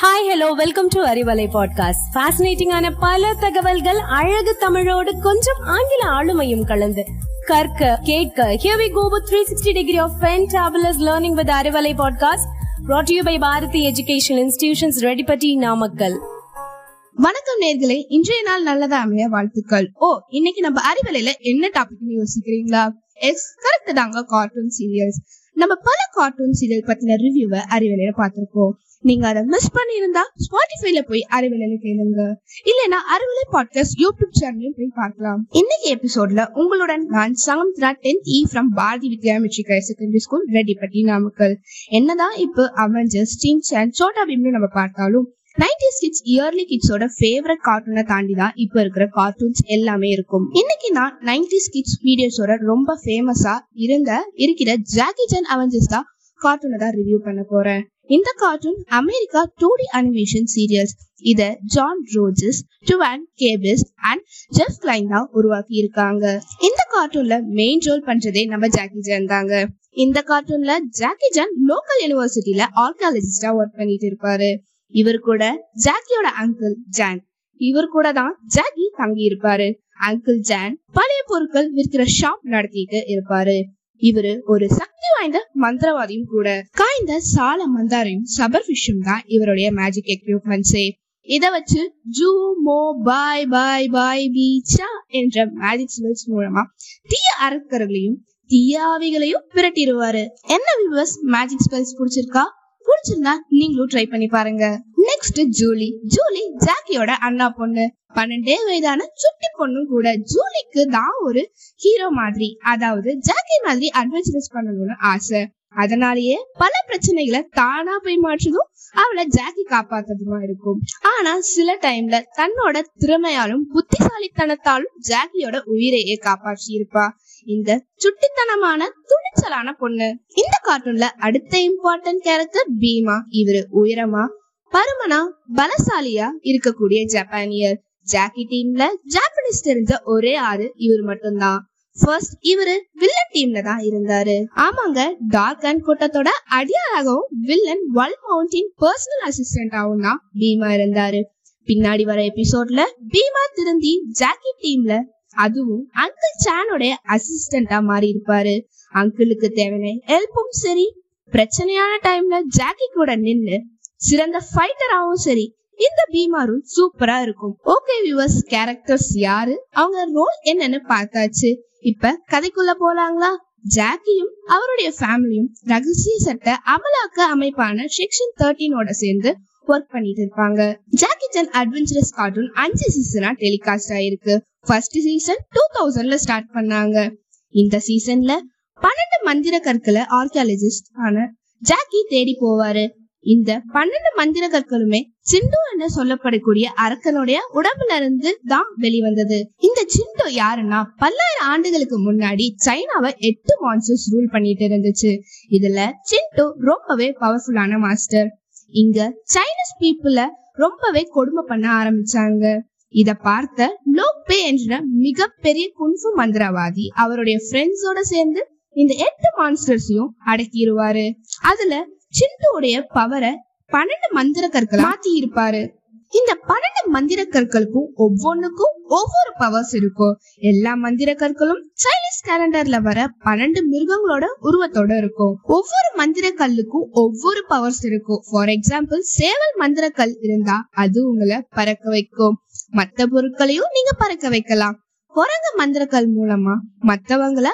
Hi hello welcome to Arivalai podcast ஃபேசினேட்டிங்கான பல தகவல்கள் அழகு தமிழோடு கொஞ்சம் ஆங்கில ஆளுமையும் கலந்து கற்க கேட்க here we go with 360 degree of fantabulous learning with Arivalai podcast brought to you by Bharathi education institutions Reddipatti Namakkal வணக்கம் நேர்களே இன்றைய நாள் நல்லதா அமைய வாழ்த்துக்கள். ஓ இன்னைக்கு நம்ம அறிவலையில என்ன டாபிக்னு யோசிக்கிறீங்களா? எஸ் கரெக்ட் தாங்க கார்ட்டூன் சீரியல்ஸ் நம்ம பல கார்ட்டூன் சீரியல் பத்தின ரிவ்யூவை அறிவலையில பார்த்திருப்போம். நீங்க அதை மிஸ் பண்ணியிருந்தா ஸ்பாட்டிஃபைல போய் அறிவலையில கேளுங்க. இல்லனா அறிவலை பாட்காஸ்ட் யூடியூப் சேனலையும் போய் பார்க்கலாம். இன்னைக்கு எபிசோட்ல உங்களுடன் நான் Sanghamitra tenth E from Bharathi Vidya matric higher secondary school Reddipatti Namakkal. என்னதான் இப்போ அவெஞ்சர்ஸ் டீம் சேன் சோட்டா பீம்னு நம்ம பார்த்தாலும் நைன்டிஸ் கிட்ஸ் இயர்லி கிட்ஸோட ஃபேவரட் கார்ட்டூனை தாண்டி தான் இப்போ இருக்கிற கார்ட்டூன்ஸ் எல்லாமே இருக்கும். இன்னைக்கு நான் நைன்டிஸ் கிட்ஸ் வீடியோஸோட ரொம்ப ஃபேமஸா இருந்த இருக்கிற ஜாக்கி ஜான் அவெஞ்சர்ஸ் தான் கார்ட்டூனை தான் ரிவ்யூ பண்ண போறேன். இந்த cartoon America two D animation serials இத John Rogers Duane Capizzi and Jeff Kline தான் உருவாக்கி இருக்காங்க. இந்த கார்ட்டூன்ல மெயின் ரோல் பண்றதே நம்ம ஜாக்கி ஜான் தாங்க. இந்த கார்ட்டூன்ல ஜாக்கி ஜான் லோக்கல் யூனிவர்சிட்டியில ஆர்காலஜிஸ்டா ஒர்க் பண்ணிட்டு இருப்பாரு. இவர் கூட ஜாக்கியோட அங்கிள் ஜான். இவர் கூட தான் ஜாக்கி தங்கி இருப்பாரு அங்கிள் ஜான் பழைய பொருட்கள் விற்கிற ஷாப் நடத்திட்டு இருப்பாரு. இவரு ஒரு சக்தி வாய்ந்த மந்திரவாதியும் கூட. காய்ந்த சால மந்தாரையும் சபர் ஃபிஷ்ஷும் தான் இவருடைய மேஜிக் எக்யூப்மெண்ட்ஸே இத வச்சு ஜூ மோ பாய் பாய் பாய் பீச்சா என்ற மேஜிக் ஸ்பெல்ஸ் மூலமா தீய அரக்கர்களையும் தீயாவிகளையும் விரட்டிடுவாரு. என்ன வியூவர்ஸ் மேஜிக் ஸ்பெல்ஸ் பிடிச்சிருக்கா? பிடிச்சிருந்தா நீங்களும் ட்ரை பண்ணி பாருங்க. Next Julie. ஜூலி ஜாக்கியோட அண்ணா பொண்ணு. பன்னெண்டே வயதான சுட்டி பொண்ணும் கூட ஜூலிக்கு தான் ஒரு ஹீரோ மாதிரி அதாவது ஜாக்கி மாதிரி அட்வென்ச்சரஸ் பண்ணணும்னு ஆசை. அதனாலேயே பல பிரச்சனைகளை தானா போய் மாற்றுதும் அவளை ஜாக்கி காப்பாத்துறதுமா இருக்கும். ஆனா சில டைம்ல தன்னோட திறமையாலும் புத்திசாலித்தனத்தாலும் ஜாக்கியோட உயிரையே காப்பாற்றி இருப்பா இந்த சுட்டித்தனமான துணிச்சலான பொண்ணு. இந்த கார்ட்டூன்ல அடுத்த இம்பார்ட்டன்ட் கேரக்டர் பீமா. இவரு உயரமா பருமனா பலசாலியா இருக்கக்கூடிய ஜப்பானியர். ஜாக்கி டீம்ல ஜாப்பனீஸ் தெரிஞ்ச ஒரே ஆறு இவர் மட்டும்தான். ஃபர்ஸ்ட் இவரு வில்லன் டீம்ல தான் இருந்தாரு. ஆமாங்க டார்க் அண்ட் கூட்டத்தோட அடியாராகவும் வில்லன் வல் மவுண்டின் பர்சனல் அசிஸ்டன்டாகவும் தான் பீமா இருந்தாரு. பின்னாடி வர எபிசோட்ல பீமா திருந்தி ஜாக்கி டீம்ல அதுவும் அங்கிள் சானோட அசிஸ்டண்டா மாறி இருப்பாரு. அங்கிளுக்கு தேவையான ஹெல்ப்பும் சரி பிரச்சனையான டைம்ல ஜாக்கி கூட நின்னு சிறந்த ஃபைட்டராகவும் சரி இந்த பீமாரும் சூப்பரா இருக்கும். ஓகே வியூவர்ஸ் கேரக்டர்ஸ் யாரு? அவங்க ரோல் என்னன்னு பார்த்தாச்சு. இப்ப கதைக்குள்ள போலாங்களா? ஜாக்கியும் அவருடைய ஃபேமிலியும் ரகசிய சட்ட அமலாக்க அமைப்பான செக்ஷன் தேர்ட்டீனோட சேர்ந்து ஒர்க் பண்ணிட்டு இருப்பாங்க. ஜாக்கி சன் அட்வென்ச்சரஸ் கார்ட்டூன் அஞ்சு சீசனா டெலிகாஸ்ட் ஆயிருக்கு. ஃபர்ஸ்ட் சீசன் டூ தௌசண்ட்ல ஸ்டார்ட் பண்ணாங்க. இந்த சீசன்ல பன்னெண்டு மந்திர கற்களை ஆர்கியாலஜிஸ்ட் ஆன ஜாக்கி தேடி போவாரு. இந்த பன்னெண்டு மந்திர கற்களுமே சிண்டு என சொல்லப்படக்கூடிய அரக்கனுடைய உடம்புல இருந்து தான் வெளிவந்தது. இந்த சிண்டு யாருன்னா பல்லாயிரம் ஆண்டுகளுக்கு முன்னாடி சைனாவை எட்டு மான்சர்ஸ் ரூல் பண்ணிட்டு இருந்துச்சு. இதுல சிண்டு ரொம்பவே பவர்ஃபுல்லான மாஸ்டர் இங்க சைனீஸ் பீப்புள ரொம்பவே கொடுமை பண்ண ஆரம்பிச்சாங்க. இத பார்த்த லோக்பே என்ற மிகப்பெரிய குன்ஃபு மந்திரவாதி அவருடைய ஃப்ரெண்ட்ஸோட சேர்ந்து இந்த எட்டு மான்ஸ்டர்ஸையும் அடக்கிடுவாரு அதுல சிண்டுடைய பவரை பன்னெண்டு மந்திர கற்களை மாத்தி இருப்பாரு இந்த பன்னெண்டு மந்திர கற்களுக்கும் ஒவ்வொன்றுக்கும் ஒவ்வொரு பவர்ஸ் இருக்கும் எல்லா மந்திர கற்களும் சைனீஸ் கேலண்டர்ல வர பன்னெண்டு மிருகங்களோட உருவத்தோட இருக்கும் ஒவ்வொரு மந்திர கல்லுக்கும் ஒவ்வொரு பவர்ஸ் இருக்கும் ஃபார் எக்ஸாம்பிள் சேவல் மந்திர கல் இருந்தா அது உங்களை பறக்க வைக்கும். மத்த பொருட்களையும் நீங்க பறக்க வைக்கலாம். குரங்கு மந்திரக்கல் மூலமா மத்தவங்கள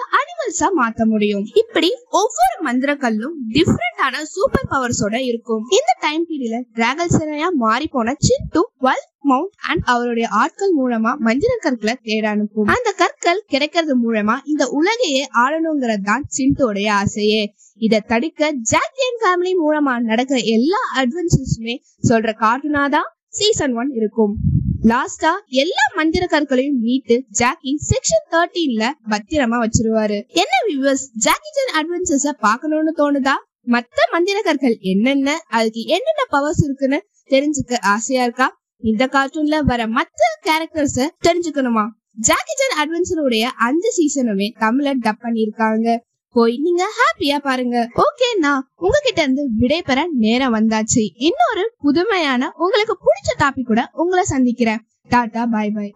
அனிமல்ஸா மாத்த முடியும். இப்படி ஒவ்வொரு மந்திரக்கல்லும் டிஃப்ரெண்டான சூப்பர் பவர்ஸோட இருக்கும். இந்த டைம் பீரியட்ல டிராகல் சிறையா மாறி போன சிட்டு வல் மவுண்ட் அண்ட் அவருடைய ஆட்கள் மூலமா மந்திர கற்களை தேட அனுப்பும். அந்த கற்கள் கிடைக்கிறது மூலமா இந்த உலகையே ஆளணுங்கிறது தான் சிண்டுடைய ஆசையே. இதை தடுக்க ஜாக்கியன் ஃபேமிலி மூலமா நடக்கிற எல்லா அட்வென்ச்சர்ஸுமே சொல்ற கார்ட்டூனா தான் சீசன் ஒன் இருக்கும். லாஸ்டா எல்லா மந்திர கற்களையும் மீட்டு ஜாக்கி செக்ஷன் தேர்ட்டீன்ல பத்திரமா வச்சிருவாரு. என்ன வியூவர்ஸ் ஜாக்கி ஜான் அட்வென்ச்சர்ஸ பாக்கணும்னு தோணுதா? மத்த மந்திர கற்கள் என்னென்ன அதுக்கு என்னென்ன பவர்ஸ் இருக்குன்னு தெரிஞ்சுக்க ஆசையா இருக்கா? இந்த கார்ட்டூன்ல வர மத்த கேரக்டர்ஸ தெரிஞ்சுக்கணுமா? ஜாக்கி ஜான் அட்வென்ச்சருடைய அஞ்சு சீசனுமே தமிழர் டப் பண்ணிருக்காங்க போய் நீங்க ஹாப்பியா பாருங்க. ஓகேண்ணா உங்ககிட்ட இருந்து விடைபெற நேரம் வந்தாச்சு. இன்னொரு புதுமையான உங்களுக்கு பிடிச்ச டாபிக் கூட உங்களை சந்திக்கிறேன். டாடா பாய் பாய்